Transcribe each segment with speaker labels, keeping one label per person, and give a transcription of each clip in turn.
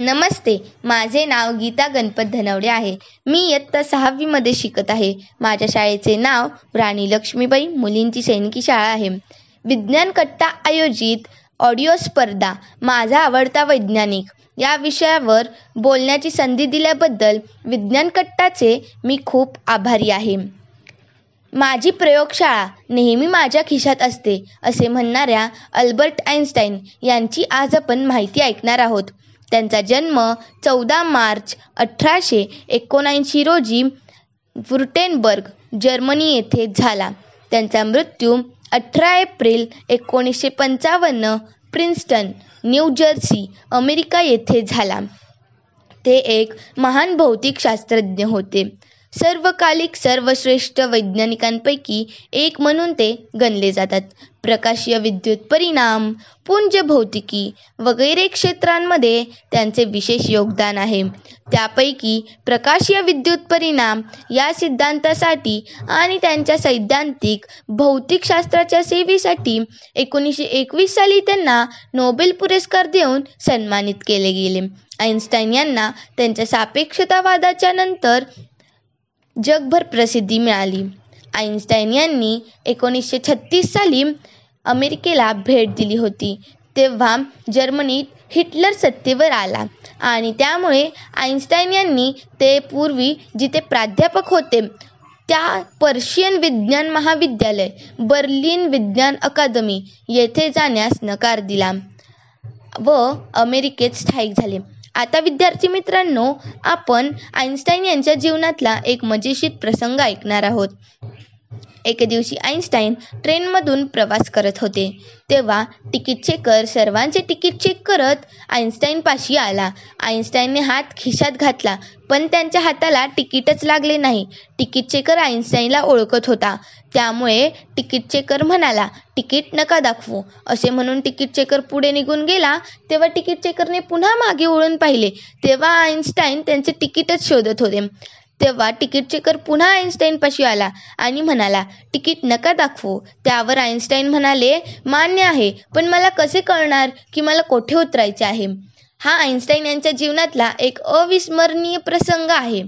Speaker 1: नमस्ते माझे नाव गीता गणपत धनवडे आहे. मी इयत्ता सहावीमध्ये शिकत आहे. माझ्या शाळेचे नाव राणी लक्ष्मीबाई मुलींची सैनिकी शाळा आहे. विज्ञान कट्टा आयोजित ऑडिओ स्पर्धा माझा आवडता वैज्ञानिक. या विषयावर बोलण्याची संधी दिल्याबद्दल विज्ञान कट्टाचे मी खूप आभारी आहे. माझी प्रयोगशाळा नेहमी माझ्या खिशात असते असे म्हणणाऱ्या अल्बर्ट आइन्स्टाईन यांची आज आपण माहिती ऐकणार आहोत. त्यांचा जन्म चौदा मार्च अठराशे एकोणऐंशी रोजी वुर्टेनबर्ग जर्मनी येथे झाला. त्यांचा मृत्यू अठरा एप्रिल एकोणीसशे पंचावन्न प्रिन्स्टन न्यू जर्सी अमेरिका येथे झाला. ते एक महान भौतिकशास्त्रज्ञ होते. सर्वकालिक सर्वश्रेष्ठ वैज्ञानिकांपैकी एक म्हणून ते गणले जातात. प्रकाशीय विद्युत परिणाम पुंज भौतिकी वगैरे क्षेत्रांमध्ये त्यांचे विशेष योगदान आहे. त्यापैकी प्रकाशीय विद्युत परिणाम या सिद्धांतासाठी आणि त्यांच्या सैद्धांतिक भौतिकशास्त्राच्या सेवेसाठी एकोणीसशे एकवीस साली त्यांना नोबेल पुरस्कार देऊन सन्मानित केले गेले. आइन्स्टाईन यांना त्यांच्या सापेक्षतावादाच्या नंतर जगभर प्रसिद्धी मिळाली. आईन्स्टाईन यांनी एकोणीसशे छत्तीस साली अमेरिकेला भेट दिली होती. तेव्हा जर्मनीत हिटलर सत्तेवर आला आणि त्यामुळे आईन्स्टाईन यांनी ते पूर्वी जिथे प्राध्यापक होते त्या पर्शियन विज्ञान महाविद्यालय बर्लिन विज्ञान अकादमी येथे जाण्यास नकार दिला व अमेरिकेत स्थायिक झाले. आता विद्यार्थी मित्रांनो आपण आईन्स्टाईन यांच्या जीवनातला एक मजेशीर प्रसंग ऐकणार आहोत. एके दिवशी आईन्स्टाईन ट्रेनमधून प्रवास करत होते. तेव्हा तिकीट चेकर सर्वांचे तिकीट चेक करत आईन्स्टाईनपाशी आला. आईन्स्टाईनने हात खिशात घातला पण त्यांच्या हाताला तिकीटच लागले नाही. तिकीट चेकर आईन्स्टाईनला ओळखत होता. त्यामुळे तिकीट चेकर म्हणाला तिकीट नका दाखवू. असे म्हणून तिकीट चेकर पुढे निघून गेला. तेव्हा तिकीट चेकरने पुन्हा मागे वळून पाहिले. तेव्हा आईन्स्टाईन त्यांचे तिकीटच शोधत होते. तेव्हा तिकीट चेकर पुन्हा आइन्स्टाईनपाशी आला आणि म्हणाला तिकीट नका दाखवू. त्यावर आईन्स्टाईन म्हणाले मान्य आहे पण मला कसे कळणार की मला कोठे उतरायचे आहे? हा आईन्स्टाईन यांच्या जीवनातला एक अविस्मरणीय प्रसंग आहे.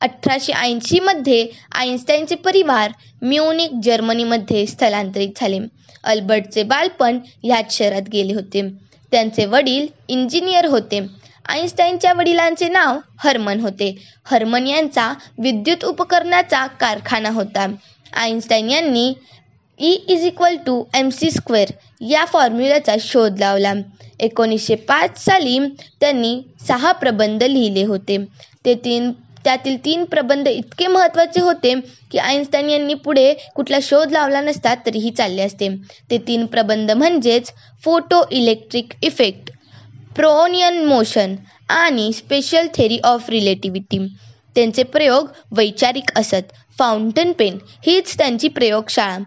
Speaker 1: अठराशे ऐंशीमध्ये आईन्स्टाईनचे परिवार म्युनिक जर्मनीमध्ये स्थलांतरित झाले. अल्बर्टचे बालपण ह्याच शहरात गेले होते. त्यांचे वडील इंजिनियर होते. आईन्स्टाईनच्या वडिलांचे नाव हर्मन होते. हर्मन यांचा विद्युत उपकरणाचा कारखाना होता. आईन्स्टाईन यांनी E is equal to M C square या फॉर्म्युलाचा शोध लावला. एकोणीसशे पाच साली त्यांनी सहा प्रबंध लिहिले होते. ते तीन त्यातील तीन प्रबंध इतके महत्त्वाचे होते की आईन्स्टाईन यांनी पुढे कुठला शोध लावला नसता तरीही चालले असते. ते तीन प्रबंध म्हणजेच photo electric effect brownian motion आणि स्पेशल थेरी ऑफ रिलेटिव्हिटी त्यांचे प्रयोग वैचारिक असत. फाउंटन पेन हीच त्यांची प्रयोगशाळा.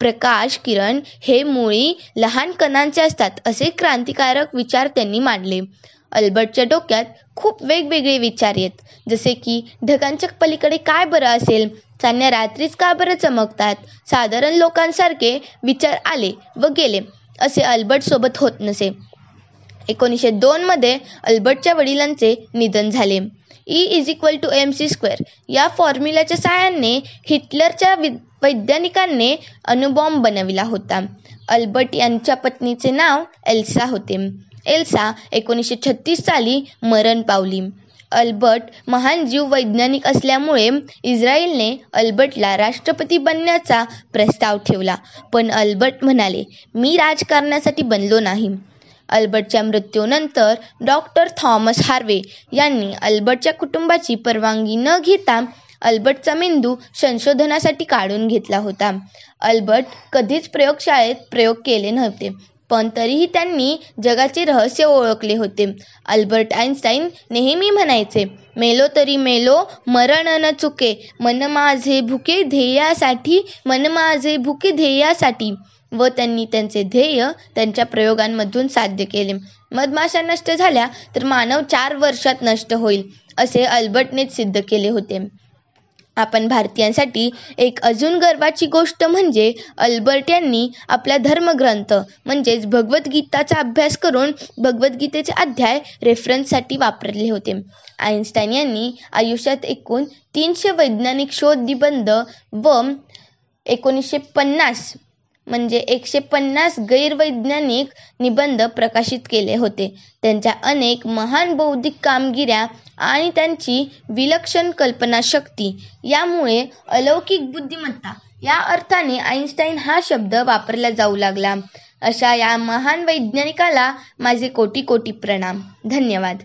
Speaker 1: प्रकाश किरण हे मुळी लहान कणांचे असतात असे क्रांतिकारक विचार त्यांनी मांडले. अल्बर्टच्या डोक्यात खूप वेगवेगळे विचार येत. जसे की ढगांच्या पलीकडे काय बरं असेल? चांदण्या रात्रीच का बरं चमकतात? साधारण लोकांसारखे विचार आले व गेले. असे अल्बर्टसोबत होत नसे. एकोणीसशे दोनमध्ये अल्बर्टच्या वडिलांचे निधन झाले. E is equal to M C square या फॉर्म्युल्याच्या साहाय्याने हिटलरच्या वि वैज्ञानिकांनी अणुबॉम्ब बनविला होता. अल्बर्ट यांच्या पत्नीचे नाव एल्सा होते. एल्सा एकोणीसशे छत्तीस साली मरण पावली. अल्बर्ट महान जीव वैज्ञानिक असल्यामुळे इस्रायलने अल्बर्टला राष्ट्रपती बनण्याचा प्रस्ताव ठेवला. पण अल्बर्ट म्हणाले मी राजकारणासाठी बनलो नाही. अल्बर्टच्या मृत्यूनंतर डॉक्टर थॉमस हार्वे यांनी अल्बर्टच्या कुटुंबाची परवानगी न घेता अल्बर्टचा मेंदू संशोधनासाठी काढून घेतला होता. अल्बर्ट कधीच प्रयोगशाळेत प्रयोग केले नव्हते पण तरीही त्यांनी जगाचे रहस्य ओळखले होते. अल्बर्ट आइन्स्टाईन नेहमी म्हणायचे मेलो तरी मेलो मरण न चुके मन माझे भुके ध्येयासाठी मन माझे भुके ध्येयासाठी. व त्यांनी त्यांचे ध्येय त्यांच्या प्रयोगांमधून साध्य केले. मधमाशा नष्ट झाल्या तर मानव चार वर्षात नष्ट होईल असे अल्बर्टनेच सिद्ध केले होते. आपण भारतीयांसाठी एक अजून गर्वाची गोष्ट म्हणजे अल्बर्ट यांनी आपला धर्मग्रंथ म्हणजेच भगवद्गीताचा अभ्यास करून भगवद्गीतेचे अध्याय रेफरन्ससाठी वापरले होते. आईन्स्टाईन यांनी आयुष्यात एकूण तीनशे वैज्ञानिक शोध निबंध व एकोणीसशे पन्नास म्हणजे एकशे पन्नास गैरवैज्ञानिक निबंध प्रकाशित केले होते. त्यांच्या अनेक महान बौद्धिक कामगिऱ्या आणि त्यांची विलक्षण कल्पनाशक्ती यामुळे अलौकिक बुद्धिमत्ता या अर्थाने आईन्स्टाईन हा शब्द वापरला जाऊ लागला. अशा या महान वैज्ञानिकाला माझे कोटी कोटी प्रणाम. धन्यवाद.